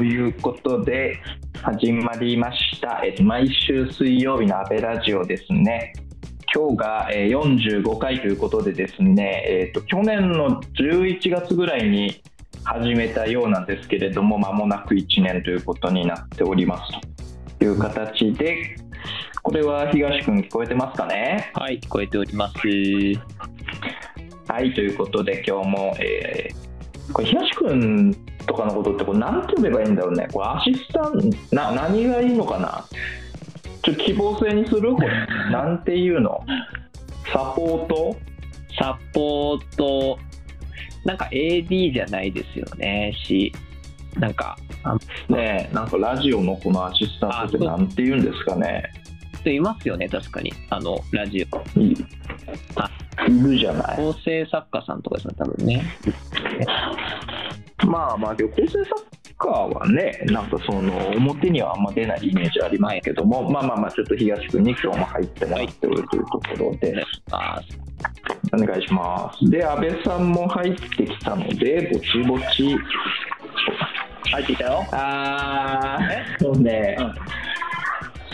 ということで始まりました、えっと、毎週水曜日のアベラジオですね。今日がえー45回ということでですね、えっと去年の11月ぐらいに始めたようなんですけれども間もなく1年ということになっております。という形でこれは東君聞こえてますかね？はい、聞こえております。はい、ということで今日も、えーこれ東君とかのことってこれ何て呼べばいいんだろうね。これアシスタントな何がいいのかな。ちょっと希望性にする？これ。なんていうの？サポート？サポート、なんか AD じゃないですよね、し、なんか、あねえなんかラジオのこのアシスタントってなんて言うんですかね人いますよね、確かに。あの、ラジオ。いあいるじゃない構成作家さんとかですね、多分ね。まあまあけど構成作家はねなんかその表にはあんま出ないイメージありますけども、まあまあまあちょっと東君に今日も入ってもらっておるというところで、あお願いします。で、安倍さんも入ってきたので、ぼちぼち。入ってきたよ。あー、そうね、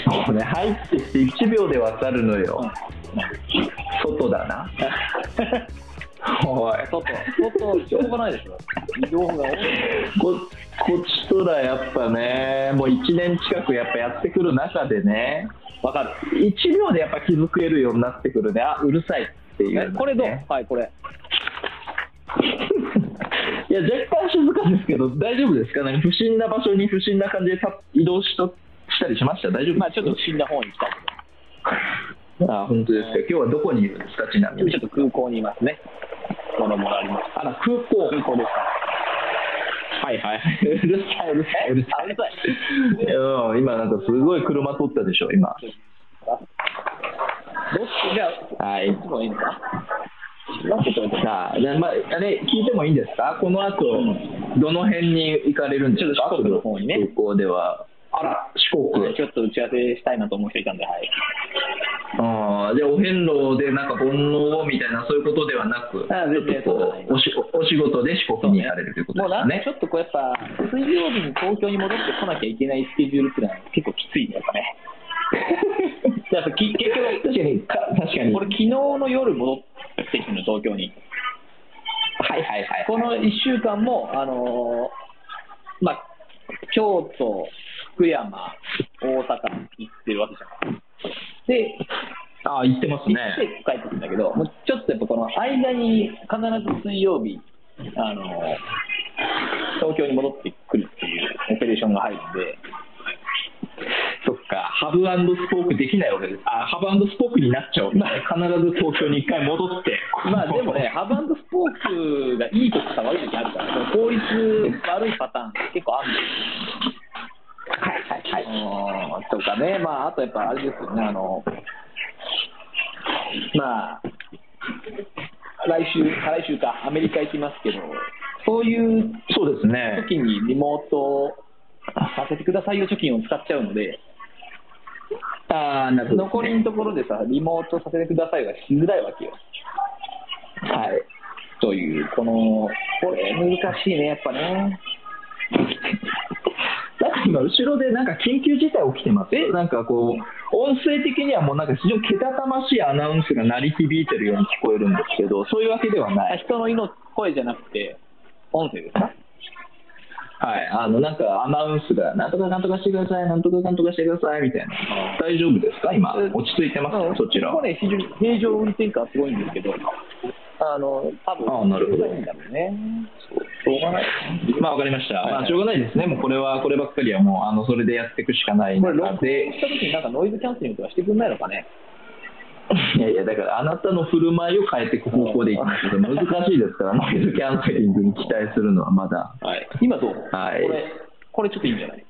そうね、入ってきて1秒でわかるのよ。外だな。おい、外、外、しょうがないでしょ。移動が多い。ここっちとらやっぱね、もう1年近くやっぱやってくる中でね、わかる。1秒でやっぱ気づけるようになってくるね、あうるさいっていう、ね、これどう？はい、これ。いや、若干静かですけど、大丈夫ですか？なんか不審な場所に不審な感じでた移動しとしたりしました？大丈夫ですまあちょっと死んだ方に来たんあ本当ですか？今日はどこにいるんですか？ちなみで、に。ちょっと空港にいますね。ものもあります。あら、空港。空港です。はいはいは い。うるさい、うるさい、うるさあ、うるさい。い。うん、今なんかすごい車通ったでしょ、今。どっち？じゃあ、はいどっちもいいのかなちょっと待ってさあ、じゃあまあ、あれ、聞いてもいいんですか？この後、どの辺に行かれるんですか？空港では。あら、四国。ちょっと打ち合わせしたいなと思う人いたんで、はい。ああ、で、お遍路でなんか煩悩をみたいな、そういうことではなく、あちょっとこそうおしお仕事で四国に行かれるということもうなんちょ。っとこうやっぱ、水曜日に東京に戻ってこなきゃいけないスケジュールっていうのは結構きついね、やっぱね。やっぱき結局、確かに、か確かに。俺昨日の夜戻ってきたの、東京に。はいはいはい。この1週間も、あのーまあ、京都、福山、大阪行ってるわけじゃん。で、ああ、行ってます行ねっ。て帰ってくるんだけど、もうちょっとやっぱこの間に必ず水曜日、あのー東京に戻ってくるっていうオペレーションが入るんで、そっか、ハブスポークできないわけです。あ、ハブスポークになっちゃう。まあ、必ず東京に一回戻って。まあでもね、ハブスポークがいい時か悪い時あるから、効率悪いパターン結構あるんですよ。はいとかね、まあ、あとやっぱあれですよね、あの、まあ、来週、再来週か、アメリカ行きますけど、そういうそうですね。時にリモートさせてくださいよ貯金を使っちゃうので、ああ、なるほど、残りのところでさ、リモートさせてくださいはしづらいわけよ。はい。という、この、これ難しいね、やっぱね。今、後ろでなんか緊急事態起きてますえ？なんかこう、音声的にはもうなんか非常にけたたましいアナウンスが鳴り響いてるように聞こえるんですけど、そういうわけではない。人の命声じゃなくて、音声ですか？はい。あの、なんかアナウンスが、なんとかなんとかしてください、なんとかなんとかしてください、みたいな。大丈夫ですか？今、落ち着いてますうんそちらこ。こね、非常に平常運転感はすごいんですけど、あの、多分あなるほどいいんだろうね。そうしょうがない。まあ、わかりました。まあ、しょうがないですね。もうこれは、こればっかりはもう、あの、それでやっていくしかないこれ、録音中で。した時になんかノイズキャンセリングとかしてくんないのかね。いやいや、だから、あなたの振る舞いを変えていく方向でいきますけど、難しいですから、ノイズキャンセリングに期待するのはまだ。はい。今どう？はいこれ、これちょっといいんじゃない？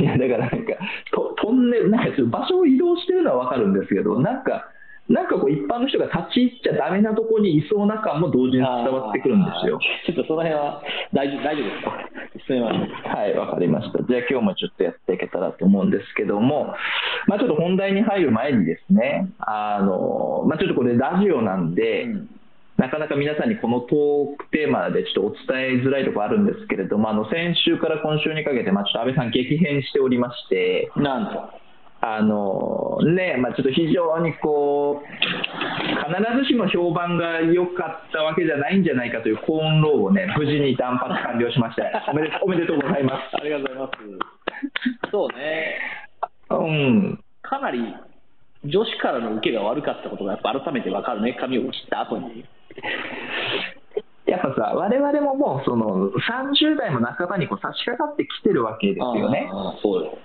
いや、だからなんか、とトンネル、なんかちょっと場所を移動してるのはわかるんですけど、なんか、なんかこう一般の人が立ち入っちゃダメなとこにいそうな感も同時に伝わってくるんですよ。ちょっとその辺は大丈夫大丈夫ですか？すみません。はい、わかりました。じゃあ今日もちょっとやっていけたらと思うんですけども、まあちょっと本題に入る前にですね、あの、まあちょっとこれラジオなんで、うんなかなか皆さんにこのトークテーマでちょっとお伝えづらいところあるんですけれども、あの先週から今週にかけて、まあ、ちょっと安倍さん、激変しておりまして、なんと。あのねまあ、ちょっと非常にこう必ずしも評判が良かったわけじゃないんじゃないかというコーンローをね無事に断髪完了しまして おめでおめでとうございます。ありがとうございます。そうね。うん。かなり女子からの受けが悪かったことがやっぱ改めて分かるね、髪を切った後に。やっぱさ、我々ももうその30代も半ばにこう差し掛かってきてるわけですよね。ああそうよ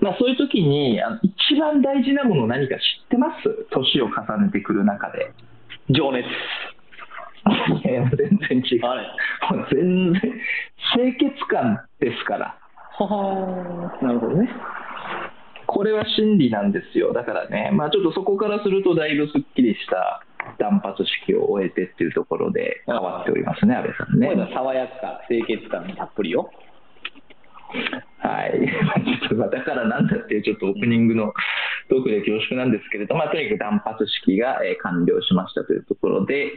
まあ、そういう時にあの一番大事なもの何か知ってます？年を重ねてくる中で。情熱。い や全然違う。あれもう全然、清潔感ですから。ははなるほどね。これは真理なんですよ。だからね、まあちょっとそこからするとだいぶすっきりした断髪式を終えてっていうところで変わっておりますね、安倍さんね。爽やか、清潔感たっぷりよ。はい、だからなんだっていうちょっとオープニングのトークで恐縮なんですけれども、まあ、とにかく断髪式が、え完了しましたというところで、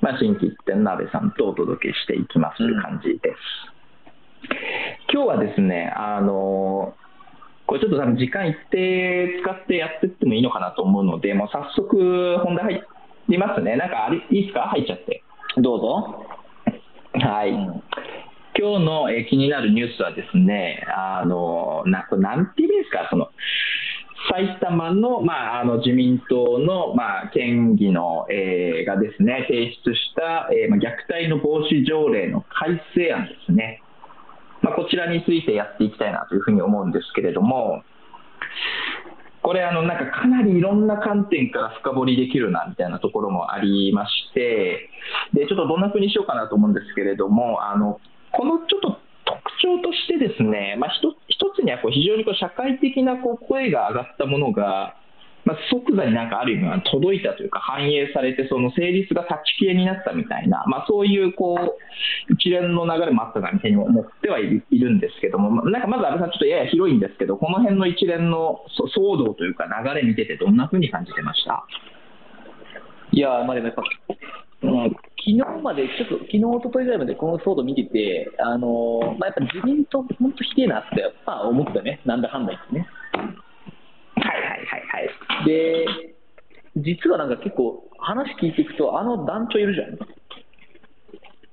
まあ、新規一点の安倍さんとお届けしていきますという感じです。今日はですね、あのこれちょっと多分時間一定使ってやっていってもいいのかなと思うので、もう早速本題入りますね。なんかあれいいですか？入っちゃって。どうぞ。はい。今日の、え気になるニュースはですね、あのななんていうんですか、その埼玉の,、まあ、あの自民党の、まあ、県議の、えー、がですね提出した、えーまあ、虐待の防止条例の改正案ですね、まあ、こちらについてやっていきたいなというふうに思うんですけれども、これあのなんかかなりいろんな観点から深掘りできるなみたいなところもありましてでちょっとどんなふうにしようかなと思うんですけれどもあのこのちょっと特徴としてですね、まあ、一つにはこう非常にこう社会的なこう声が上がったものが、まあ、即座になんかある意味届いたというか反映されてその成立が立ち消えになったみたいな、まあ、そういうこう一連の流れもあったなみたいに思ってはいるんですけどもなんかまず安倍さんちょっとやや広いんですけどこの辺の一連の騒動というか流れ見ててどんなふうに感じてました？いやまあでもやっぱまあ、昨日まで、ちょっと昨日一昨日ぐらいまでこの騒動見てて、あのまあ、やっぱ自民党、本当ひでえなって、まあ、思ったね、なんだかんだ言ってね。はいはいはいはい。で、実はなんか結構、話聞いていくと、あの団長いるじゃん。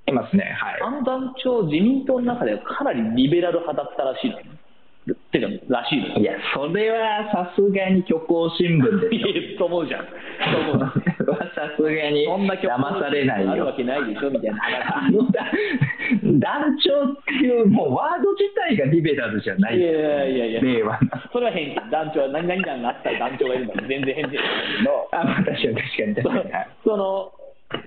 いますね、はい。あの団長、自民党の中ではかなりリベラル派だったらしいのね。てからしいいや、それはさすがに虚構新聞ですよ。と思うじゃん。と思う。さすがに騙されないよ。あるわけないでしょみたいな話。あの団長っていうもうワード自体がリベラルじゃない。いやいやいや。令和それは変団長は何々団があったら団長がいるんだ全然変じゃないけど。あ、まあ確かに確かに。その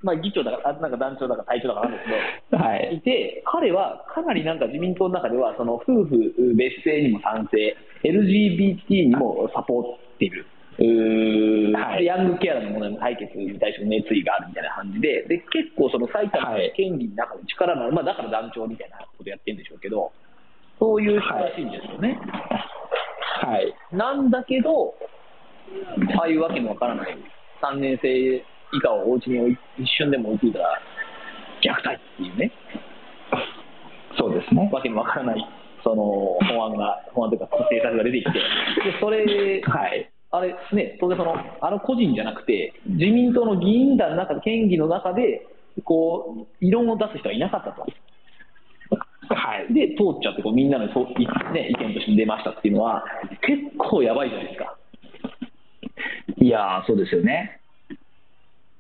まあ、議長だか、なんか団長だか隊長だかなんですけど、はい、いて、彼はかなりなんか自民党の中では、その夫婦別姓にも賛成、LGBT にもサポートしている。はい、ヤングケアの問題の解決に対する熱意があるみたいな感じで、で結構、その埼玉の県議の中で力のある、まあ、だから団長みたいなことやってるんでしょうけど、そういう人らしいんですよね。はい、なんだけど、ああいうわけのわからない3年生以下をお家に一瞬でも置いていたら虐待っていうね、そうですね。わけのわからない、その法案が、法案というか、政策が出てきて、でそれ、はい、あれね、当然その、あの個人じゃなくて、自民党の議員団の中で、県議の中で、こう、異論を出す人はいなかったと。はい、で、通っちゃってこう、みんなのそう、ね、意見として出ましたっていうのは、結構やばいじゃないですか。いやそうですよね。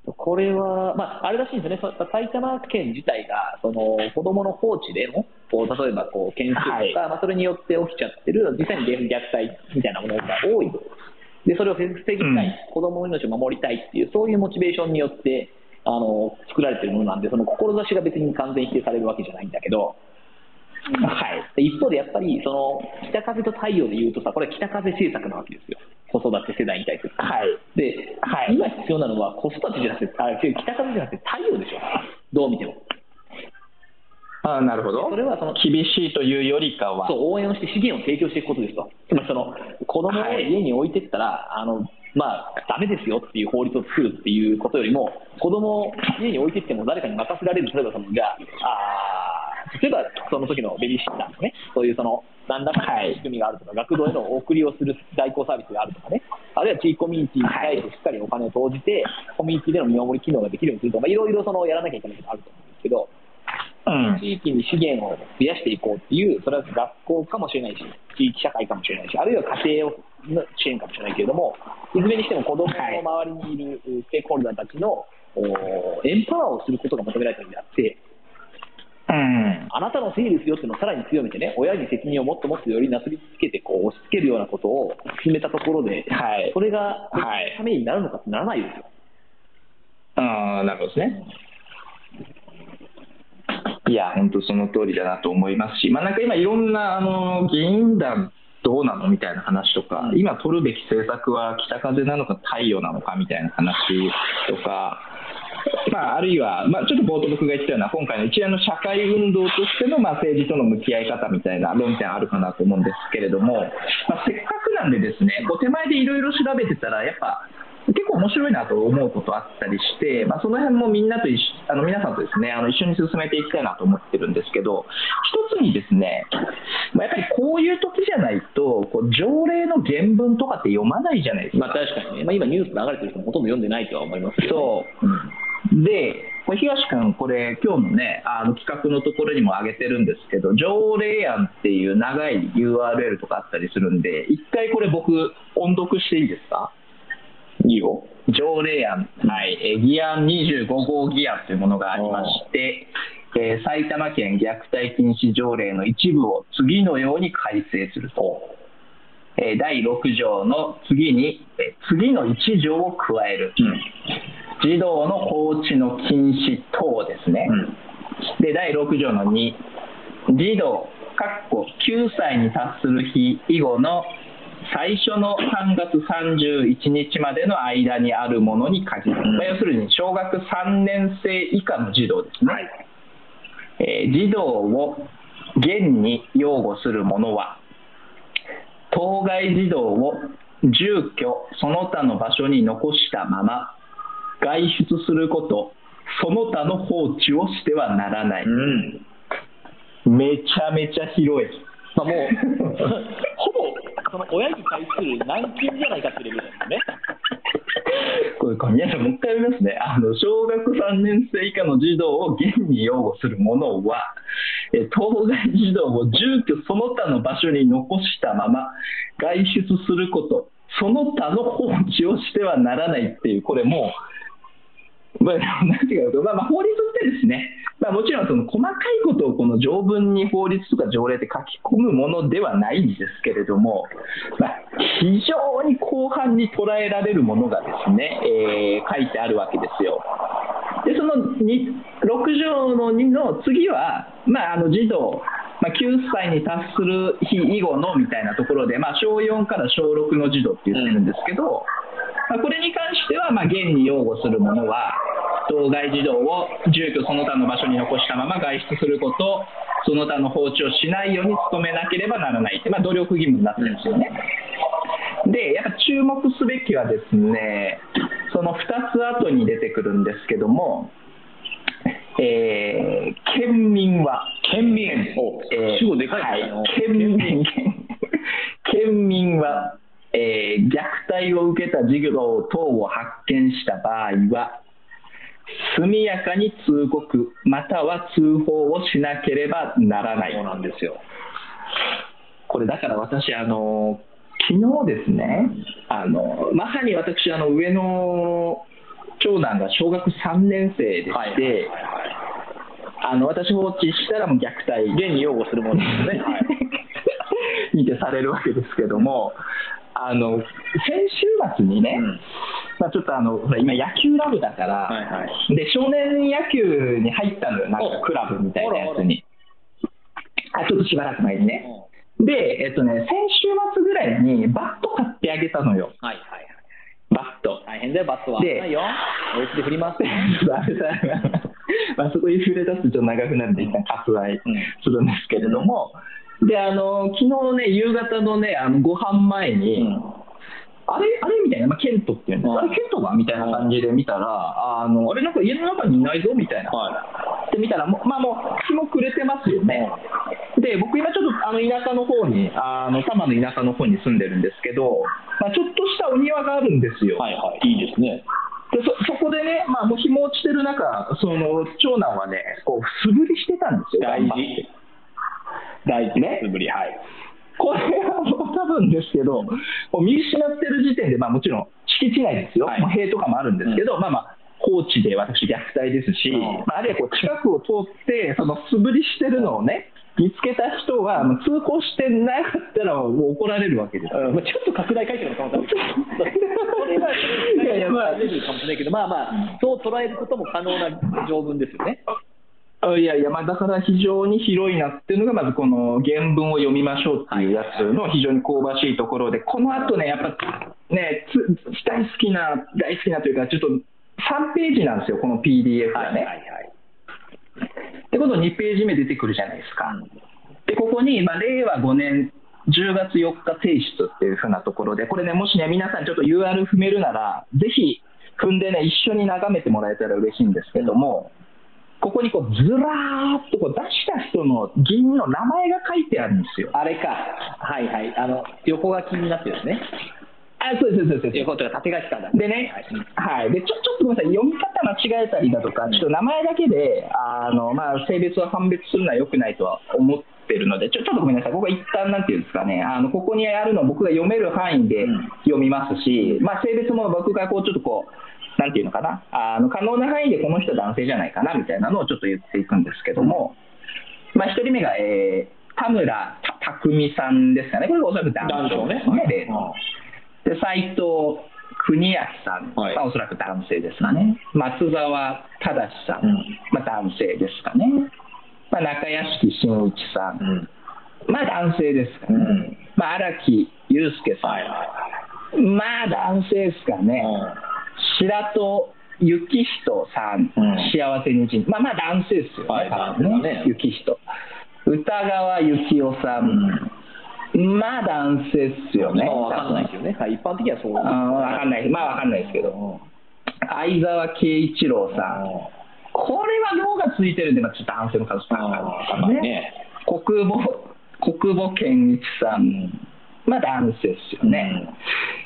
これは、まあ、あれらしいんですよね、埼玉県自体がその子どもの放置でも、こう例えばこう件数とか、はい、まあ、それによって起きちゃってる、実際に虐待みたいなものが多いで、それを防ぎたい、うん、子どもの命を守りたいっていう、そういうモチベーションによってあの作られてるものなんで、その志が別に完全否定されるわけじゃないんだけど、はい、一方でやっぱりその北風と太陽でいうとさ、これ、北風政策なわけですよ。子育て世代に対する。はい。で、はい、今必要なのは子育てじゃなくて、あ北風じゃなくて太陽でしょ。どう見ても。あなるほど。それはその厳しいというよりかは。そう、応援をして資源を提供していくことですと。つまりその、子供を家に置いてったら、はい、あの、まあ、ダメですよっていう法律を作るっていうことよりも、子供を家に置いてきても誰かに任せられる、例えばその、じゃあ、あ例えばその時のベビーシッターとかね、そういうその、何らかの仕組みがあるとか、学童への送りをする代行サービスがあるとかね、あるいは地域コミュニティに対してしっかりお金を投じて、コミュニティでの見守り機能ができるようにするとか、いろいろそのやらなきゃいけないことがあると思うんですけど、うん、地域に資源を増やしていこうっていう、それは学校かもしれないし、地域社会かもしれないし、あるいは家庭の支援かもしれないけれども、いずれにしても子どもの周りにいるステークホルダーたちの、エンパワーをすることが求められているんであって、うん、あなたのせいですよっていうのをさらに強めてね、親に責任をもっともっとよりなすりつけてこう押し付けるようなことを進めたところで、はい、それが、はい、ためになるのかってならないですよ。あなるほどですね。いや、本当その通りだなと思いますし、まあ、なんか今、いろんなあの議員団どうなのみたいな話とか、今取るべき政策は北風なのか太陽なのかみたいな話とか、まあ、あるいは、まあ、ちょっと冒頭僕が言ったような、今回の一連の社会運動としての、まあ、政治との向き合い方みたいな論点あるかなと思うんですけれども、まあ、せっかくなんでですね、こう手前でいろいろ調べてたら、やっぱ、結構面白いなと思うことあったりして、まあ、その辺もみんなと一あの皆さんとですねあの一緒に進めていきたいなと思ってるんですけど、一つにですね、まあ、やっぱりこういう時じゃないと、こう条例の原文とかって読まないじゃないですか。まあ、確かにね、まあ、今、ニュース流れてる人もほとんど読んでないとは思いますけど、ね、そう、うんで、これ東君、これ、今日のね、あの企画のところにも上げてるんですけど、条例案っていう長い URL とかあったりするんで、一回これ僕、音読していいですか？いいよ。条例案、はい、え議案25号議案というものがありまして、えー、埼玉県虐待禁止条例の一部を次のように改正すると。えー、第6条の次に、えー、次の1条を加える。うん。児童の放置の禁止等ですね、うん、で第6条の2児童かっこ9歳に達する日以後の最初の3月31日までの間にあるものに限る、うん、まあ、要するに小学3年生以下の児童ですね、はい、えー、児童を現に養護する者は当該児童を住居その他の場所に残したまま外出すること、その他の放置をしてはならない。うん、めちゃめちゃ広い。まあ、もう、ほぼその親に対する軟禁じゃないかってレベルですね。これ、皆さん、もう一回読みますね。あの小学3年生以下の児童を現に養護する者は、え当該児童を住居その他の場所に残したまま外出すること、その他の放置をしてはならないっていう、これもう、まあ、なんていうか、まあ、まあ、法律ってですね、まあ、もちろんその細かいことをこの条文に法律とか条例で書き込むものではないんですけれども、まあ、非常に広範に捉えられるものがですね、えー、書いてあるわけですよ。で、その6条の2の次は、まあ、あの児童、まあ、9歳に達する日以後のみたいなところで、まあ、小4から小6の児童って言ってるんですけど、まあ、これに関しては、まあ、現に擁護する者は、当該児童を住居その他の場所に残したまま外出すること、その他の放置をしないように努めなければならないって、まあ、努力義務になってるんですよね。で、やっぱ注目すべきはですね、その2つ後に出てくるんですけども、えー、県民は、県民、えー、主語でかい、はい、県民、県民は、えー、虐待を受けた事業等を発見した場合は、速やかに通告、または通報をしなければならない。そうなんですよ。これだから私、あの、昨日ですね、あのまさに私、あの上の長男が小学3年生でして、はいはいはいはい、あの私放置したらもう虐待。現に擁護するものですね。はい、にてされるわけですけども、あの先週末にね、うん、まあ、ちょっとあの今、野球ラブだから、はいはい、で少年野球に入ったのよ、なんかクラブみたいなやつに。あちょっとしばらく前にね。で、えっとね、先週末ぐらいにバット買ってあげたのよ。はいはいはい。バット。大変だよ、バットは。で、ないよ。お家で振りま。まあそこに触れ出すとちょっと長くなるんで、一旦割愛するんですけれども、うんで、あの、昨日ね、夕方のね、あのご飯前に、あれあれみたいな、まあ、ケントっていうんです、はいあれケントがみたいな感じで見たら、あのあれなんか家の中にいないぞみたいな。はで見たらまあ、もう日も暮れてますよね。で僕今ちょっとあの田舎の方にあの多摩の田舎の方に住んでるんですけど、まあ、ちょっとしたお庭があるんですよ。い。はいはい。いいですね。でそそこでね、まあ、もう日も落ちてる中その長男はねこう素振りしてたんですよ大頑張って事。大事ね。素振り。はい。これはもう多分ですけど、もう見失ってる時点で、まあ、もちろん敷地内ですよ、はい塀とかもあるんですけど、まあまあ、放置で私、虐待ですし、あ、あるいはこう近くを通って、その素振りしてるのをね、見つけた人は、通行してなかったら、もう怒られるわけですよ。うんまあ、ちょっと拡大解釈の可能性ある これは、いやいやまあ出るかもしれないけど、まあまあ、そう捉えることも可能な条文ですよね。あいやいや、まあ、だから非常に広いなっていうのが、まずこの原文を読みましょうっていうやつの非常に香ばしいところで、この後ね、やっぱね、つ大好きな、大好きなというか、ちょっと3ページなんですよ、この PDF がね。はい。で、今度2ページ目出てくるじゃないですか。で、ここに、まあ、令和5年10月4日提出っていうふうなところで、これね、もしね、皆さんちょっと UR 踏めるなら、ぜひ踏んでね、一緒に眺めてもらえたら嬉しいんですけども、ここにこうずらーっとこう出した人の議員の名前が書いてあるんですよ。あれか。はいはい。あの、横書きになってるんですね。あ、そうです、そうです。横というか縦書きかだ。でね、はい、でちょちょっとごめんなさい、読み方間違えたりだとか、ちょっと名前だけで、あのまあ、性別を判別するのは良くないとは思ってるので、ちょちょっとごめんなさい、ここは一旦なんていうんですかね、あのここにあるのを僕が読める範囲で読みますし、まあ、性別も僕がこうちょっとこう、なんていうのかな、あの可能な範囲でこの人男性じゃないかなみたいなのをちょっと言っていくんですけども、まあ、1人目が、えー田村匠さんですかね、これがおそらく男性男です性ね例の。で斉藤邦明さん、はい。まあ、おそらく男性ですかね、松沢正さん、うん。まあ、男性ですかね、まあ、中屋敷真一さん、うん。まあ男性ですかね、うん。まあ、荒木祐介さん、はいはまあ男性ですかね。白戸幸人さん、うん。幸せに一日、まあまあ男性ですよね、はい多分男性だね。幸人。歌川幸雄さん、まあ男性ですよね。まあわかんないですよね。はい、一般的にはそう。わかんない、まあわかんないですけど、相沢慶一郎さん、これは脳がついてるんで、まあ、ちょっと男性の数高あーいですね。ね。国母国母健一さん、まあ男性ですよね。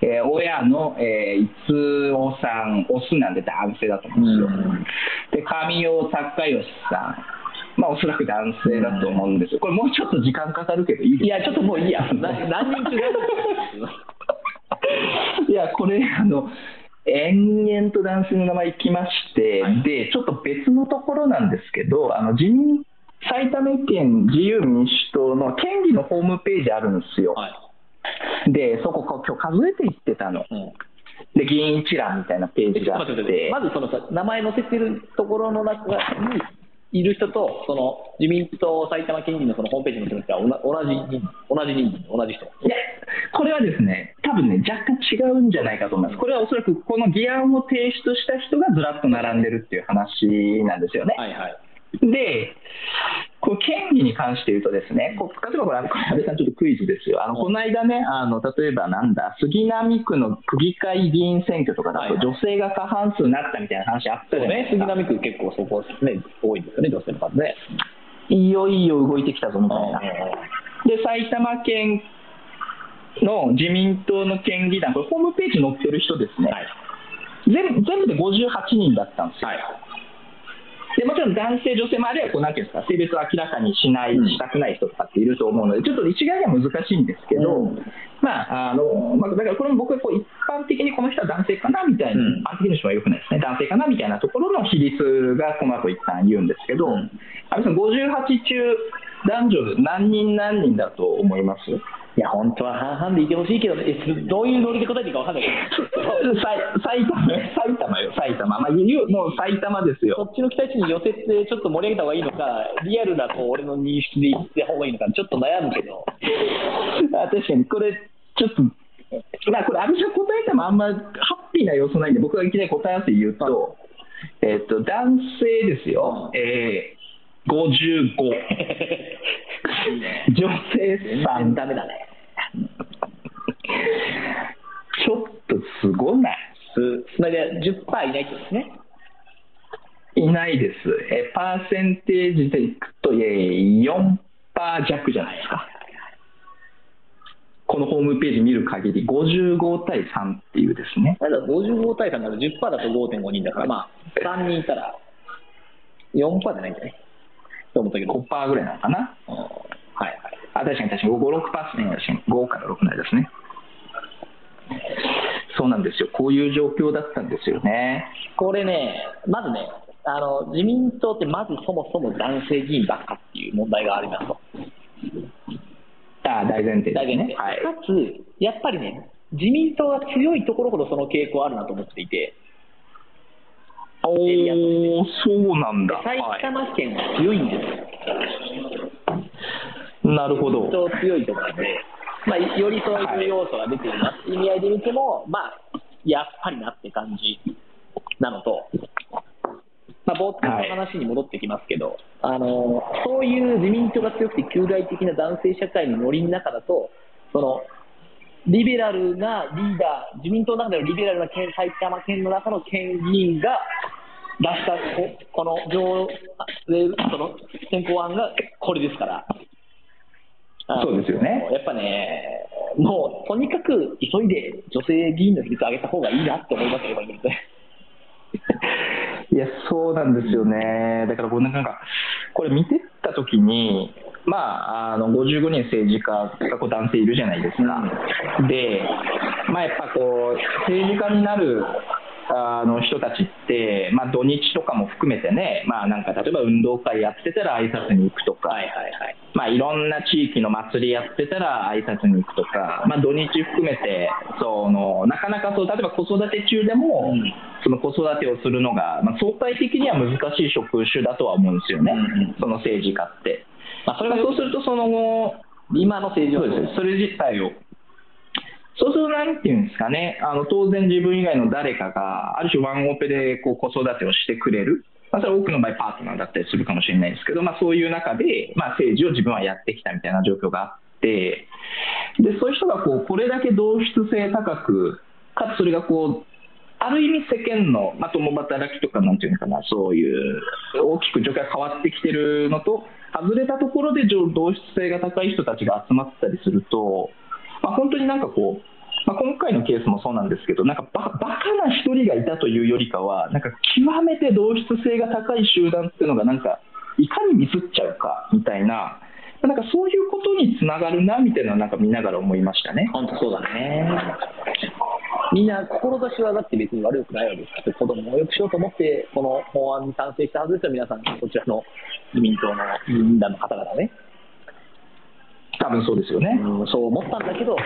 えー親の、えー、逸夫さん、オスなんで男性だと思うんですよ。うんで、上尾孝義さん。まあ、おそらく男性だと思うんですよ。これもうちょっと時間かかるけどいいいや、ちょっともういいや。な何人中何いや、これ、あの、延々と男性の名前いきまして、はいで、ちょっと別のところなんですけど、あの自民、埼玉県自由民主党の県議のホームページあるんですよ。はい。で、そこ、今日数えていってたの。うんで、議員一覧みたいなページがあって、まずそのさ、名前載せてるところの中にいる人と、その自民党埼玉県議のそのホームページに載ってる人は同じ人同じ人数、同じ人。いや、これはですね、多分ね、若干違うんじゃないかと思います。これはおそらくこの議案を提出した人がずらっと並んでるっていう話なんですよね。はいはい。で、こう県議に関して言うとですね、こう例えばこれ、安倍さん、ちょっとクイズですよ。あのこの間ね、あの例えばなんだ、杉並区の区議会議員選挙とかだと、女性が過半数になったみたいな話あったじゃないですか。杉並区結構そこね、多いですよね、女性の数ね。いよいよ動いてきたぞみたいな。で、埼玉県の自民党の県議団、これ、ホームページ載ってる人ですね、はい。全全部で58人だったんですよ。はい。でもちろん男性、女性もあるいはこうなんていうんですか性別を明らかにしない、うん。したくない人とかっていると思うので、ちょっと一概には難しいんですけど、うん。まああのまあ、だからこれも僕はこう一般的にこの人は男性かなみたいな、うん。一般的に人はよくないですね、男性かなみたいなところの比率がこの後一旦言うんですけど、うん。安倍さん、58中、男女で何人何人だと思います？いや、本当は半々でいてほしいけどね、えどういうノリで答えていいか分かんない。けど、埼玉埼玉よ、埼玉、まあ、もう埼玉ですそよ。っちの期待値に寄せてちょっと盛り上げた方がいいのか、リアルなこう俺の認識で言った方がいいのか、ちょっと悩むけど、あ確かに、これ、ちょっと、まあ、これ、安倍さん答えてもあんまハッピーな要素ないんで、僕がいきなり答え合わせ言うと、えっと、男性ですよ、えー、55、女性全然3、ダメだね。ちょっすごないつまり10%いないってことですね。いないです。えパーセンテージでいくと、え4%弱じゃないですか。このホームページ見る限り、55対3っていうですね。だから55対3なら10%だと5.5人だから、まあ、3人いたら4%じゃないんだね。と思ったけど。5%ぐらいなのかな？はいはい。あ、確かに確かに5、6%ですね。5から6の間ですね。そうなんですよ。こういう状況だったんですよね。これね、まずね、あの自民党ってまずそもそも男性議員ばっかっていう問題がありますと。あ大前提ですね。ねはい、かつ、やっぱりね、自民党が強いところほどその傾向あるなと思っていて、おお、そうなんだ。埼玉県は強いんですよ。なるほど。強いところで、まあ、よりそういう要素が出てるなっていう意味合いで見ても、まあ、やっぱりなって感じなのと、まあ、冒頭の話に戻ってきますけど、はい、あのそういう自民党が強くて旧大的な男性社会のノリの中だと、そのリベラルなリーダー、自民党の中でのリベラルな県埼玉県の中の県議員が出したこの上その選考案がこれですから。そうですよね。やっぱね、もうとにかく急いで女性議員の比率を上げた方がいいなって思いますよ、これ見て。いや、そうなんですよね。だから僕なんか、これ見てたときに、まあ、あの55人政治家がこう男性いるじゃないですか。で、まあ、やっぱこう、政治家になるあの人たちって、まあ、土日とかも含めてね、まあ、なんか例えば運動会やってたら挨拶に行くとか、はいはいはい。まあ、いろんな地域の祭りやってたら挨拶に行くとか、まあ、土日含めてそのなかなかそう例えば子育て中でも、うん、その子育てをするのが、まあ、相対的には難しい職種だとは思うんですよね、うん、その政治家って。まあ、それがそうするとその後今の政治はそれ自体をそうすると、なんていうんですかね、あの当然自分以外の誰かが、ある種ワンオペでこう子育てをしてくれる。まあ、それは多くの場合パートナーだったりするかもしれないですけど、まあ、そういう中で、まあ、政治を自分はやってきたみたいな状況があって、でそういう人がこうこれだけ同質性高く、かつそれがこう、ある意味世間の、まあ、共働きとかなんていうのかな、そういう大きく状況が変わってきてるのと、外れたところで同質性が高い人たちが集まったりすると、まあ、本当になんかこう、まあ、今回のケースもそうなんですけど、なんかバカな1人がいたというよりかは、なんか極めて同質性が高い集団っていうのが、なんかいかにミスっちゃうかみたいな、なんかそういうことにつながるなみたいななんか見ながら思いましたね。本当そうだね。みんな志はだって別に悪くないわけですから。子供をよくしようと思って、この法案に賛成したはずですよ、皆さん、こちらの自民党の議員団の方々ね。多分そうですよね。うん、そう思ったんだけど、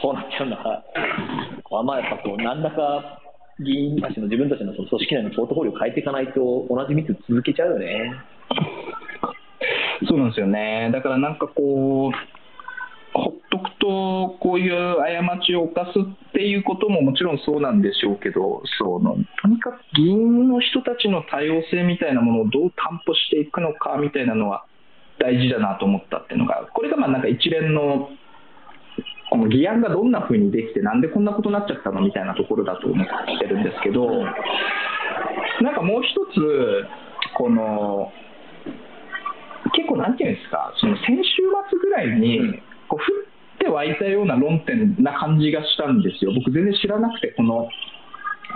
こうなっちゃうんだから、まあやっぱこう、何らか議員たちの自分たちの組織内のポートフォリオを変えていかないと、同じミス続けちゃうよね。そうなんですよね。だからなんかこう、ほっとくと、こういう過ちを犯すっていうことももちろんそうなんでしょうけど、そのとにかく議員の人たちの多様性みたいなものをどう担保していくのかみたいなのは大事だなと思ったっていうのが、これがまあなんか一連のこの議案がどんなふうにできて、なんでこんなことになっちゃったのみたいなところだと思ってるんですけど、なんかもう一つ、この結構、なんていうんですか、その先週末ぐらいに、こう降って湧いたような論点な感じがしたんですよ、僕、全然知らなくて、この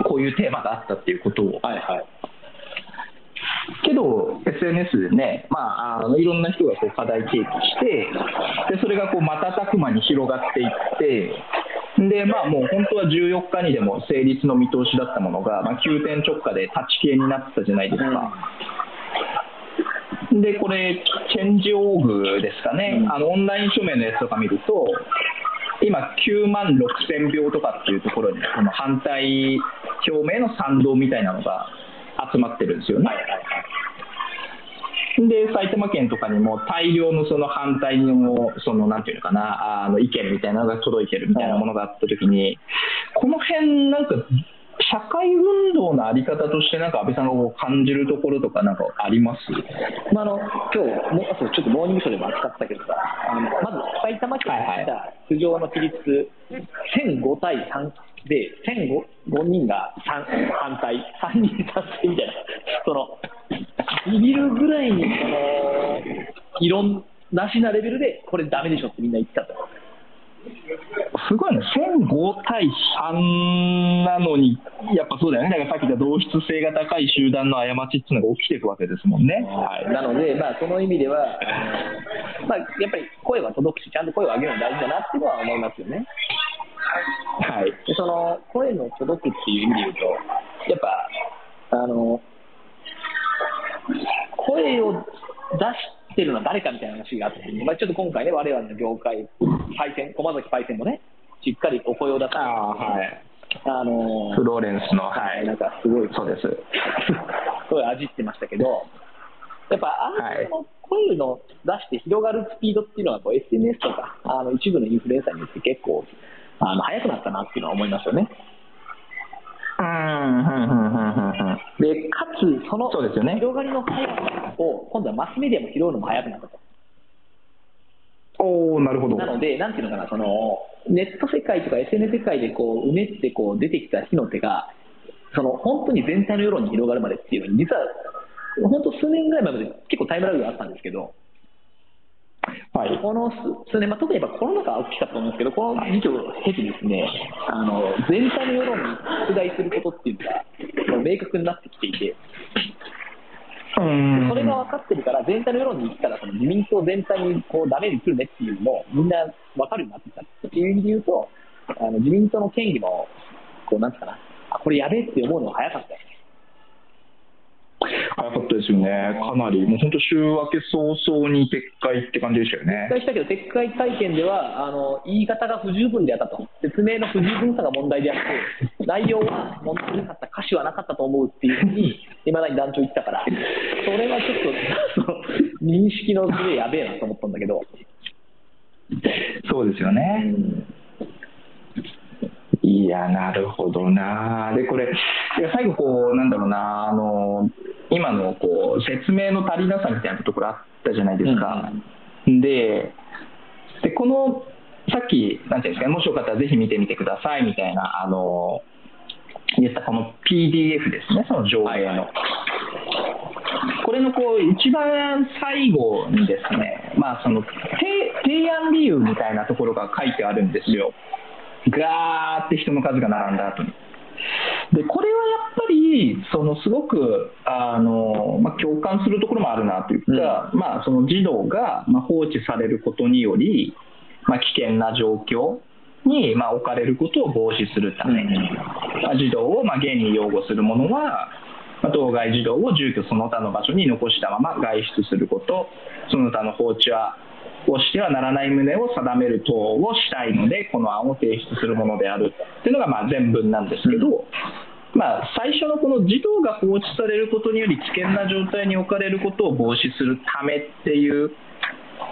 こういうテーマがあったっていうことを。はいはいけど、SNS でね、まあ、あのいろんな人がこう課題提起して、でそれがこう瞬く間に広がっていって、でまあ、もう本当は14日にでも成立の見通しだったものが、まあ、急転直下で立ち消えになってたじゃないですか。で、これ、チェンジオーグですかね、あのオンライン署名のやつとか見ると、今、9万6000票とかっていうところに、この反対表明の賛同みたいなのが集まってるんですよね。で埼玉県とかにも大量のその反対のそのなんていうのかなあの意見みたいなのが届いてるみたいなものがあった時にこの辺なんか社会運動のあり方としてなんか安倍さんが感じるところとかなんかあります、まあ、あの今日もちょっとモーニングショーでも扱ったけどさあのまず埼玉県が出た浮上の比率1005対3で、1005人が反対、3人賛成みたいな、その、ビビるぐらいに、その、異論なしなレベルで、これダメでしょってみんな言ってたと。すごいね、1005対3なのに、やっぱそうだよね、だからさっき言った同質性が高い集団の過ちっていうのが起きていくわけですもんね。はい、なので、まあ、その意味では、まあ、やっぱり声は届くし、ちゃんと声を上げるのが大事だなっていうのは思いますよね。はい、でその声の届くっていう意味で言うと、やっぱ、あの声を出してるのは誰かみたいな話があって、まあ、ちょっと今回ね、我々の業界、パイセン、駒崎パイセンもね、しっかりお声を出して、はい。あのフローレンスの、はい、なんかすごい、そうです。すごい味ってましたけど、やっぱあの声の出して広がるスピードっていうのはこう SNS とかあの一部のインフルエンサーによって結構あの速くなったなっていうのは思いますよね。うん、でかつ、その広がりの速さを今度はマスメディアも拾うのも速くなったと。おなるほどなので、なんていうのかな、そのネット世界とか SNS 世界でこううねってこう出てきた火の手が、その本当に全体の世論に広がるまでっていうのに、実は本当数年ぐらい前まで結構タイムラグがあったんですけど、はい、この数年、まあ、特にやっぱコロナ禍が大きかったと思うんですけど、この時期を経てですね、あの全体の世論に拡大することっていうのが明確になってきていて、それが分かってるから、全体の世論に行ったら、その自民党全体にこうダメに来るねっていうのも、みんな分かるようになってきた。っていう意味で言うと、あの自民党の権利も、こうなんつうかな、あこれやべえって思うのが早かった。早かったですよね、かなり、もう本当、週明け早々に撤回って感じでしたよね。撤回したけど、撤回会見では、あの言い方が不十分であったと、説明の不十分さが問題であって、内容は問題なかった、歌詞はなかったと思うっていうふうに、いまだに団長言ってたから、それはちょっと、認識のずれやべえなと思ったんだけど。そうですよね。うんいや、なるほどな。で、これ、いや最後、こう、なんだろうな、あの、今のこう説明の足りなさみたいなところあったじゃないですか。うん、でで、この、さっき、なんていうんですか、もしよかったらぜひ見てみてくださいみたいな、あの、言ったこの PDF ですね、その上映の。これのこう一番最後にですね、まあ、その提案理由みたいなところが書いてあるんですよ。ガーって人の数が並んだ後に。でこれはやっぱりそのすごくあの、まあ、共感するところもあるなというか、うん、まあ、その児童が、ま放置されることにより、まあ、危険な状況に、ま置かれることを防止するために、まあ、児童を、ま現に擁護するものは、ま当該児童を住居その他の場所に残したまま外出することその他の放置はをしてはならない旨を定める等をしたいので、この案を提出するものであるというのがまあ全文なんですけど、まあ、最初のこの児童が放置されることにより危険な状態に置かれることを防止するためっていう、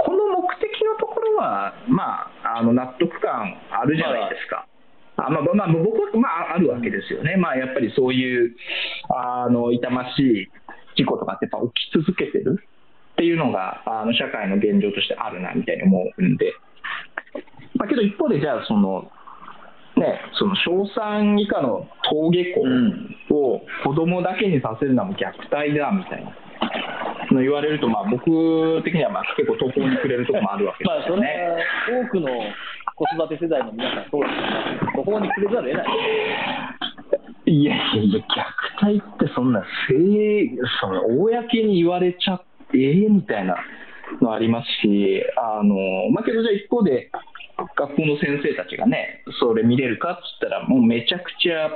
この目的のところは、まあ、あの納得感あるじゃないですか。あまあまあ、僕は、まあ、あるわけですよね、まあ、やっぱりそういうあの痛ましい事故とかってやっぱ起き続けてるっていうのがあの社会の現状としてあるなみたいに思うんで、まあ、けど一方でじゃあそのね、その小3以下の登下校を子供だけにさせるのは虐待だみたいな。の言われると、まあ、僕的にはまあ結構途方に暮れるところもあるわけですよね。まあ、多くの子育て世代の皆さん、そうですね、途方に暮れざるを得ない。いやいや、虐待ってそんな、その公に言われちゃっええみたいなのありますし、あのまあ、けどじゃあ一方で、学校の先生たちがね、それ見れるかっつったら、もうめちゃくちゃ、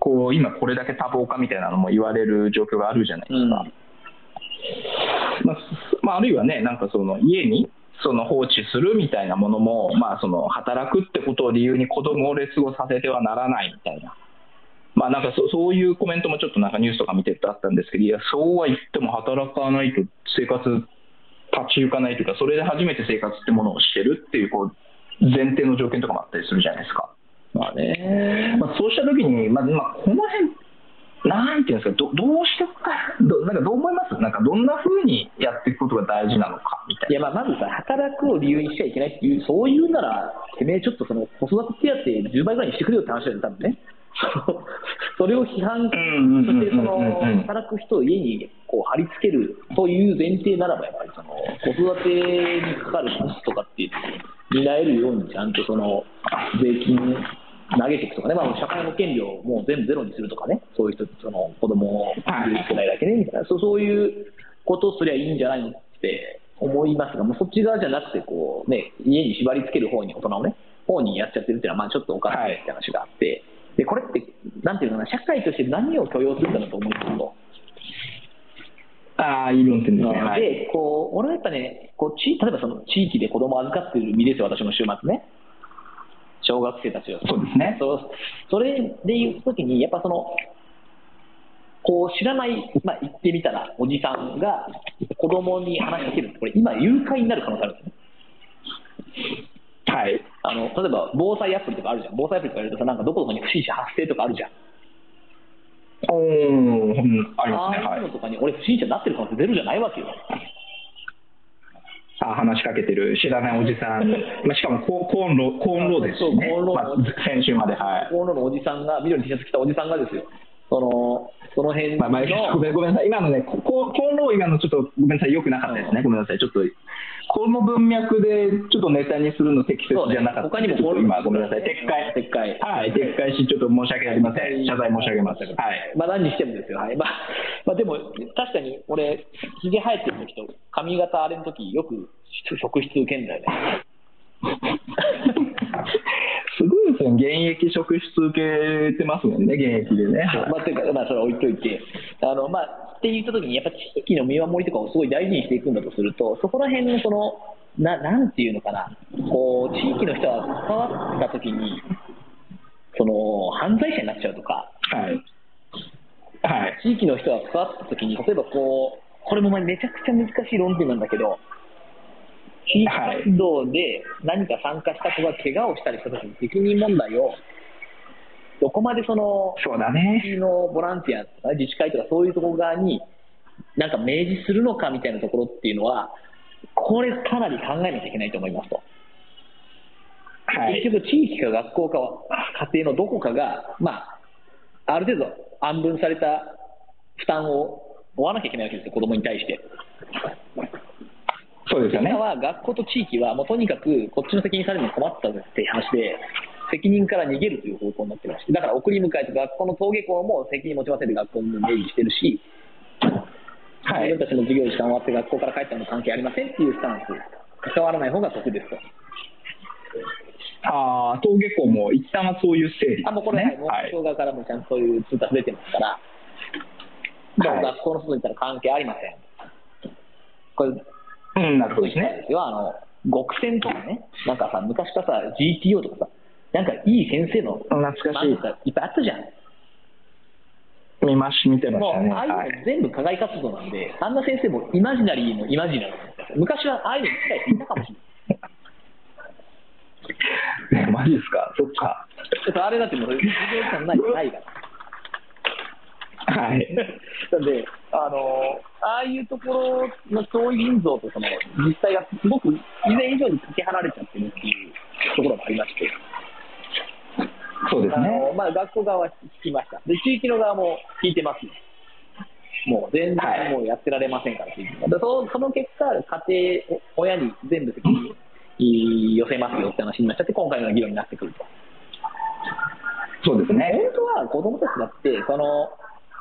こう今これだけ多忙かみたいなのも言われる状況があるじゃないですか。うん、まあ、まあ、あるいはね、なんかその家にその放置するみたいなものも、まあ、その働くってことを理由に子供を劣後させてはならないみたいな。まあ、なんかそそういうコメントもちょっとなんかニュースとか見てるとあったんですけど、いや、そうは言っても働かないと生活立ち行かないというか、それで初めて生活ってものをしてるっていうこう前提の条件とかもあったりするじゃないですか。まあねまあ、そうしたときに、まあまあ、この辺なんていうんですか、どどうしてかど、なんかどう思います？なんかどんなふうにやっていくことが大事なのかみたいな。いや、まあ、まずさ、働くを理由にしちゃいけないっていう、そういうなら、てめえちょっとその子育て手当10倍ぐらいにしてくれよって話だよね、多分ね。それを批判、してその働く人を家にこう貼り付けるという前提ならば、やっぱりその子育てにかかるコストとかっていうのを担えるように、ちゃんとその税金投げていくとかね、まあ、社会保険料をもう全部ゼロにするとかね、そういう人、その子供をいる世代だけね、みたいな、そうそういうことをすりゃいいんじゃないのって思いますが、もうそっち側じゃなくてこう、ね、家に縛り付ける方に、大人をね、方にやっちゃってるっていうのは、まあ、ちょっとおかしいって話があって。はいでこれって、なんていうのかな、社会として何を許容するかだと思うんですと。ああ、いい論点ですね。で、こう、俺はやっぱね、こうち例えばその地域で子供を預かっている身ですよ、私も週末ね。小学生たちを。そうですね。そそれでいうときに、やっぱその、こう知らない、まあ、言ってみたら、おじさんが子供に話しかけるこれ、今、誘拐になる可能性あるんですね。はい、あの例えば防災アプリとかあるじゃん、防災アプリとかやるとさ、なんかどこどこに不審者発生とかあるじゃん。おー、うん、ありますね。ああいうのとかに、俺、不審者になってる可能性ゼロじゃないわけよ。あ話しかけてる知らないおじさん、まあ、しかもコーンロコーンローですしね、まあ、先週まで、はい、コーンローのおじさんが、緑の T シャツ着たおじさんがですよ、そのその辺まあまあ、ごめんごめんなさい、今のね、ココーンロー、今のちょっとごめんなさい、よくなかったですね、ごめんなさい、ちょっとこの文脈でちょっとネタにするの適切じゃなかった、ね、他にも今、ごめんなさい、撤回、撤回、はい、撤回し、ちょっと申し訳ありません、謝罪申し上げます。はい。まあ、何にしてもですよ、はい。まあまあ、でも、確かに俺、ひげ生えてる時と髪型あれの時よく職質受けんだよね。すごいですよ、現役職質受けてますもんね、現役でね。まあ、というか、まあ、それは置いといて、あのまあ、って言ったときに、やっぱ地域の見守りとかをすごい大事にしていくんだとすると、そこら辺のその、ななんていうのかな、こう地域の人が関わったときに、その犯罪者になっちゃうとか、はい。はい、地域の人が関わったときに、例えばこう、これもめちゃくちゃ難しい論点なんだけど、地域活動で何か参加した子が怪我をしたりしたときに責任問題をどこまでその、そうだね。のボランティアとか自治会とかそういうところ側に、なんか明示するのかみたいなところっていうのは、これかなり考えなきゃいけないと思いますと。はい、結局、地域か学校か家庭のどこかが、まあ、ある程度安分された負担を負わなきゃいけないわけですよ、子供に対して。そうですよね。今は学校と地域は、もうとにかくこっちの責任されるの困ったっていう話で、責任から逃げるという方向になってまして、だから送り迎えと学校の登下校も責任持ちませんで学校に明示してるし、はい、自分たちの授業時間終わって学校から帰ったの関係ありませんっていうスタンス、関わらない方が得ですと。ああ、登下校も一旦はそういう整理、ね、あもうこれ、はい、学校側からもちゃんとそういう通達出てますから、はい、学校の外にいたら関係ありません。これ、うん、なるほどですね。あの極戦とかね、なんかさ、昔からさ、GTO とかさ、なんかいい先生の懐かしいいっぱいあったじゃん。見まし、見てましたね。ああいうの全部課外活動なんで、あんな先生もイマジナリーのイマジナリー昔はああいうのに近い人いたかもしれない。マジですか、そっか。あれだってもう、授業時間ないないから。はい。なんで、あの、ああいうところの教員人像とその実際がすごく以前以上にかけ離れちゃってるっていうところもありまして。そうですね。まあ、学校側は聞きました。で、地域の側も聞いてますね。もう全然もうやってられませんから、はい、そその結果、家庭、親に全部責任寄せますよって話になっちゃって、今回の議論になってくると。そうですね。本当は子供たちだって、その、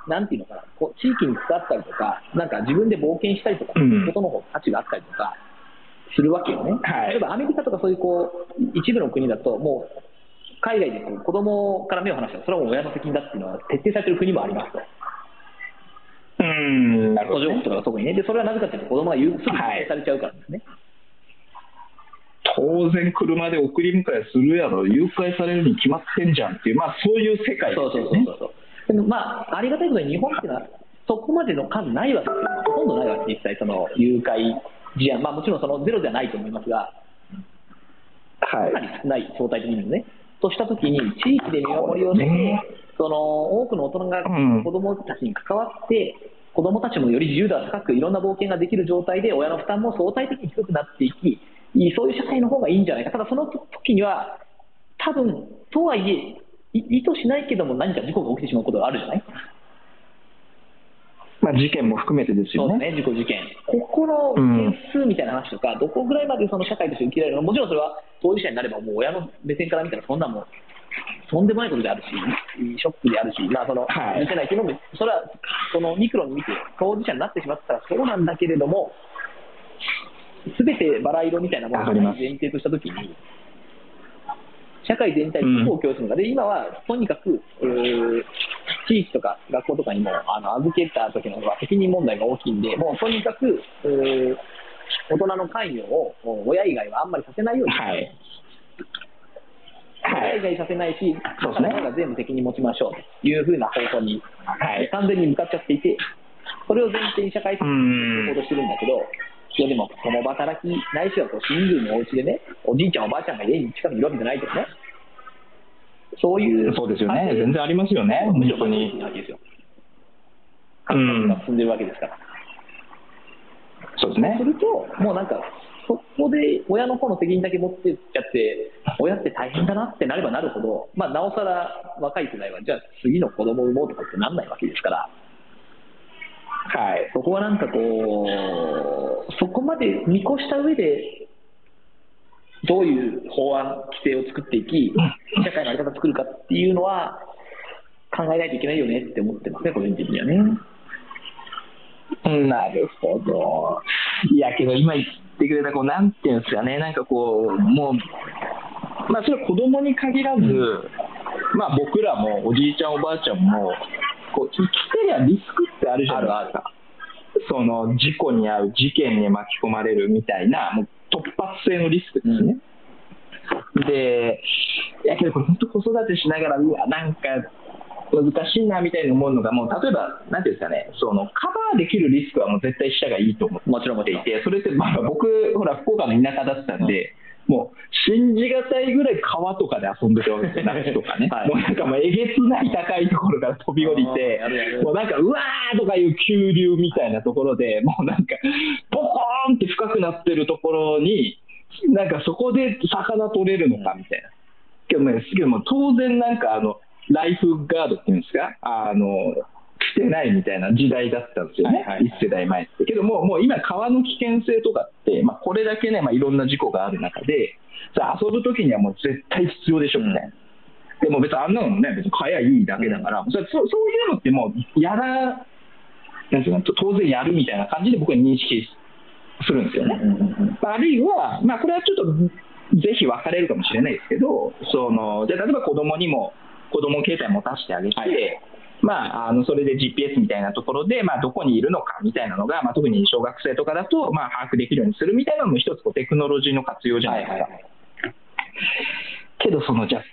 なんていうのかな、こう地域に使ったりとか、なんか自分で冒険したりとか、そういうことの方が価値があったりとかするわけよね。はい、例えばアメリカとかそういうこう一部の国だと、もう海外でこう子供から目を離したら、それはもう親の責任だっていうのは徹底されている国もありますと。うんなるほど、ね、途上国とかが特にねで、それはなぜかというと、子供がすぐ誘拐されちゃうからですね。はい当然車で送り迎えするやろ、誘拐されるに決まってんじゃんっていう、まあ、そういう世界ですよね。そうそうそうでもまあ、ありがたいことに日本っていうのは、そこまでの数ないわけですよ、ほとんどないわけ、実際、その誘拐事案、まあ、もちろんそのゼロではないと思いますが、かなり少ない、相対的にもね。としたときに、地域で見守りをして、その多くの大人が子どもたちに関わって、子どもたちもより自由度が高く、いろんな冒険ができる状態で、親の負担も相対的に低くなっていき、そういう社会の方がいいんじゃないか、ただその時には、多分とはいえ、意図しないけども、何か事故が起きてしまうことがあるじゃない？まあ、事件も含めてですよね。ね、事故、事件。ここの件数みたいな話とか、うん、どこぐらいまでその社会として受けられるの？もちろんそれは当事者になれば、もう親の目線から見たら、そんなもん、とんでもないことであるし、ショックであるし、まあ、その、はい、見てないけども、それは、そのミクロに見て、当事者になってしまったらそうなんだけれども、すべてバラ色みたいなものを前提としたときに、社会全体にどう教するのか、で今はとにかく、えー、地域とか学校とかにもあの預けた時の方が責任問題が大きいんで、もうとにかく、えー、大人の関与を親以外はあんまりさせないように、はい、親以外させないし、そうですね、が全部責任持ちましょうというふうな方向に、はい、完全に向かっちゃっていて、それを前提に社会的に行動してるんだけど、いやでも共働きないしはこう親類のお家でね、おじいちゃんおばあちゃんが家に近くにいるわけじゃないけどね。そういう。そうですよね。全然ありますよね。むしろに。うん。が進んでるわけですから。そうですね。すると、もうなんか、そこで親の方の責任だけ持ってっちゃって、親って大変だなってなればなるほど、まあ、なおさら若い世代は、じゃあ次の子供を産もうとかってなんないわけですから。はい、そこはなんかこう、そこまで見越した上で、どういう法案、規制を作っていき、社会の在り方を作るかっていうのは、考えないといけないよねって思ってますね、個人的にはね。なるほど。いや、けど今言ってくれた、こう、なんていうんですかね、なんかこう、もう、まあ、それは子供に限らず、まあ、僕らもおじいちゃん、おばあちゃんも、こう生きてりゃリスクってあるじゃないですか。その事故に遭う、事件に巻き込まれるみたいな、もう突発性のリスクですね。うん、で、いやけど、本当子育てしながら、うわ、なんか難しいなみたいに思うのが、もう例えば、なんていうんですかね、そのカバーできるリスクはもう絶対したがいいと思っていて、それって、まあ、僕、ほら、福岡の田舎だったんで、うんもう信じがたいぐらい川とかで遊んでたわけですよ、夏とかね、はい、もうなんかもうえげつない高いところから飛び降りて、もうなんか、うわーとかいう急流みたいなところで、もうなんか、ポコーンって深くなってるところに、なんかそこで魚取れるのかみたいな。けどね、けども当然なんかあの、ライフガードっていうんですか、あの、してないみたいな時代だったんですよね、はいはい、1世代前って。けども、もう今、川の危険性とかって、まあ、これだけね、まあ、いろんな事故がある中で、さあ遊ぶときにはもう絶対必要でしょみたいな。でも別にあんなのね、別に買えばいいだけだから、うん、そそうそういうのってもう、やら、なんていうの、当然やるみたいな感じで僕は認識するんですよね。うんあるいは、まあ、これはちょっとぜひ分かれるかもしれないですけど、そのじゃ例えば子供にも、子供携帯持たせてあげて、はい、まあ、あのそれで GPS みたいなところで、まあ、どこにいるのかみたいなのが、まあ、特に小学生とかだと、まあ、把握できるようにするみたいなのも一つこうテクノロジーの活用じゃないですか。はいはいはい、けど、そのじゃ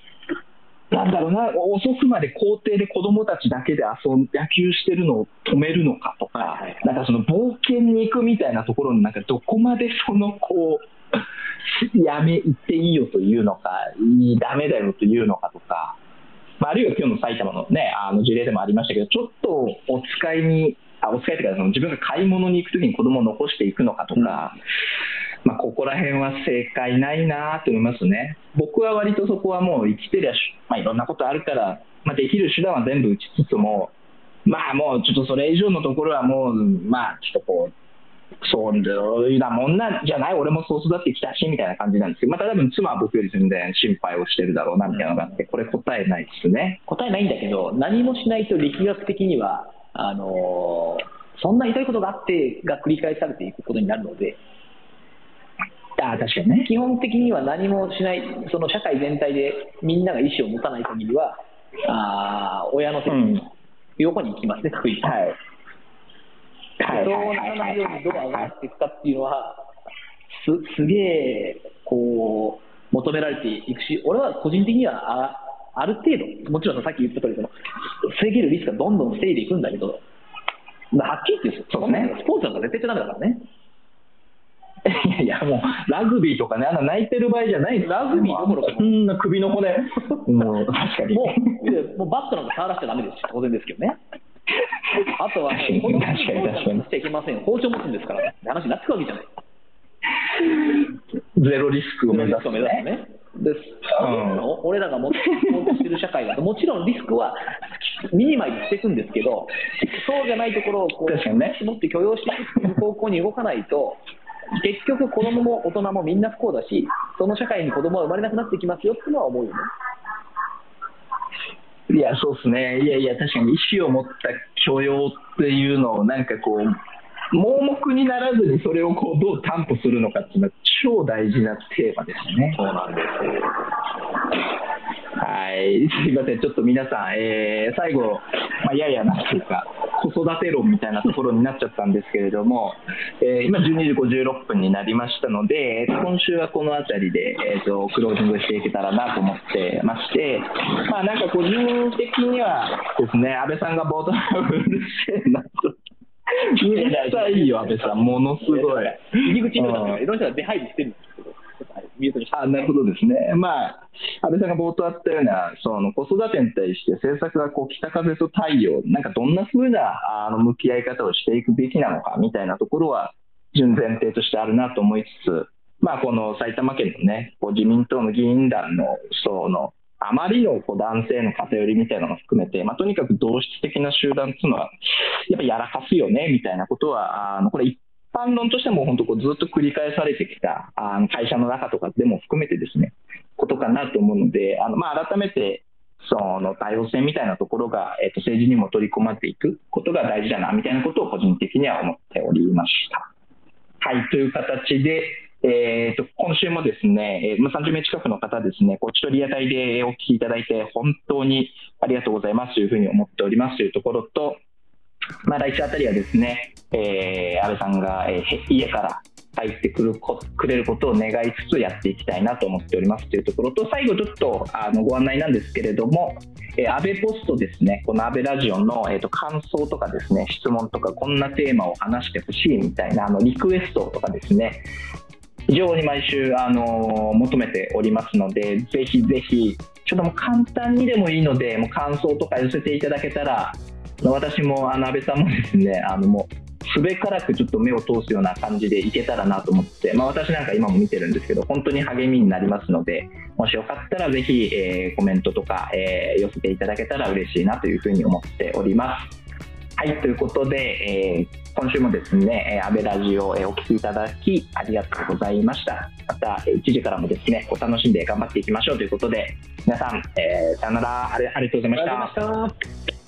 なんだろうな、遅くまで校庭で子供たちだけで遊ん野球してるのを止めるのかとか、はいはいはい、なんかその冒険に行くみたいなところの、なんかどこまでそのこう、やめ、行っていいよというのか、ダメだよというのかとか、まあ、あるいは今日の埼玉の,、ね、あの事例でもありましたけど、ちょっとお使いに、あお使いというかその自分が買い物に行くときに子供を残していくのかとか、うん、まあ、ここら辺は正解ないなと思いますね。僕は割とそこはもう生きてりゃ、まあ、いろんなことあるから、まあ、できる手段は全部打ちつつも、まあもうちょっとそれ以上のところはもう、まあちょっとこう、そういうなもんなんじゃない、俺もそう育ってきたしみたいな感じなんですけど、また多分妻は僕より全然心配をしてるだろうなみたいなのがあって、これ答えないですね。答えないんだけど、何もしないと力学的には、あのー、そんなひどいことがあってが繰り返されていくことになるので、あ確かにね。基本的には何もしない、その社会全体でみんなが意思を持たない限りは、あ親の責任、うん、横に行きますね、確実に。はいそうならないようにどう上がっていくかっていうのは、すすげえこう求められていくし、俺は個人的にはあある程度、もちろんさっき言った通りそり、防げるリスクがどんどん防いでいくんだけど、はっきり言ってそうね、スポーツなんか絶対ダメだからね。いやいや、もう、ラグビーとかね、あんな泣いてる場合じゃないラグビーどころか、こんな首の骨、もう、確かに。もう、もうバットなんか触らせちゃだめですし、当然ですけどね。あとは、ね、確かに確かに。しちゃいけません。包丁持つんですから、ね、話になってくわけじゃない。ゼロリスクを目指す、ね、ねで、うん、俺らが持ってしてる社会だと、もちろんリスクはミニマイズしていくんですけど、そうじゃないところをこう、ね、持って許容していく方向に動かないと、結局、子供も大人もみんな不幸だし、その社会に子供は生まれなくなってきますよっていうのは思うよね。いや、そうですね。いやいや、確かに意思を持った許容っていうのを、なんかこう、盲目にならずにそれをこうどう担保するのかっていうのは超大事なテーマですね。そうなんですはい、すいません、ちょっと皆さん、えー、最後、まあ、ややなんていうか、子育て論みたいなところになっちゃったんですけれども、えー、今、12時56分になりましたので、今週はこの辺りで、えーと、クロージングしていけたらなと思ってまして、まあ、なんか個人的にはですね、安倍さんが冒頭うるせえなと。うるさいよ、安倍さん、ものすごい。入り口の中いろんな人が出入りしてるんですけど。ミュートにあなるほどですね、まあ、安倍さんが冒頭あったような、その子育てに対して政策がこう北風と太陽、なんかどんなふうなあの向き合い方をしていくべきなのかみたいなところは、純前提としてあるなと思いつつ、まあ、この埼玉県のね、こう自民党の議員団のそのあまりのこう男性の偏りみたいなのも含めて、まあ、とにかく同質的な集団っていうのは、やっぱやらかすよねみたいなことは、あのこれ、一般論としても本当こうずっと繰り返されてきたあの会社の中とかでも含めてですね、ことかなと思うので、あのまあ、改めてその多様性みたいなところが、えー、と政治にも取り込まれていくことが大事だなみたいなことを個人的には思っておりました。はい、という形で、えーと、今週もですね、えー、30名近くの方ですね、こちとリアタイでお聞きいただいて、本当にありがとうございますというふうに思っておりますというところと、まあ、来週あたりはですね、えー、安倍さんが、えー、家から入ってくるこくれることを願いつつやっていきたいなと思っておりますというところと最後ちょっとあのご案内なんですけれども、えー、安倍ポストですねこの安倍ラジオの、えーと、感想とかですね質問とかこんなテーマを話してほしいみたいなあのリクエストとかですね非常に毎週、あの求めておりますのでぜひぜひちょっともう簡単にでもいいのでもう感想とか寄せていただけたら私もあの安倍さんもですねあのもうすべからくちょっと目を通すような感じでいけたらなと思って、まあ、私なんか今も見てるんですけど本当に励みになりますのでもしよかったらぜひ、えー、コメントとか、えー、寄せていただけたら嬉しいなというふうに思っております。はいということで、えー、今週もですね、安倍ラジオをお聞きいただきありがとうございました。また1時からもですね、お楽しんで頑張っていきましょうということで、皆さん、えー、さよならありがとうございました。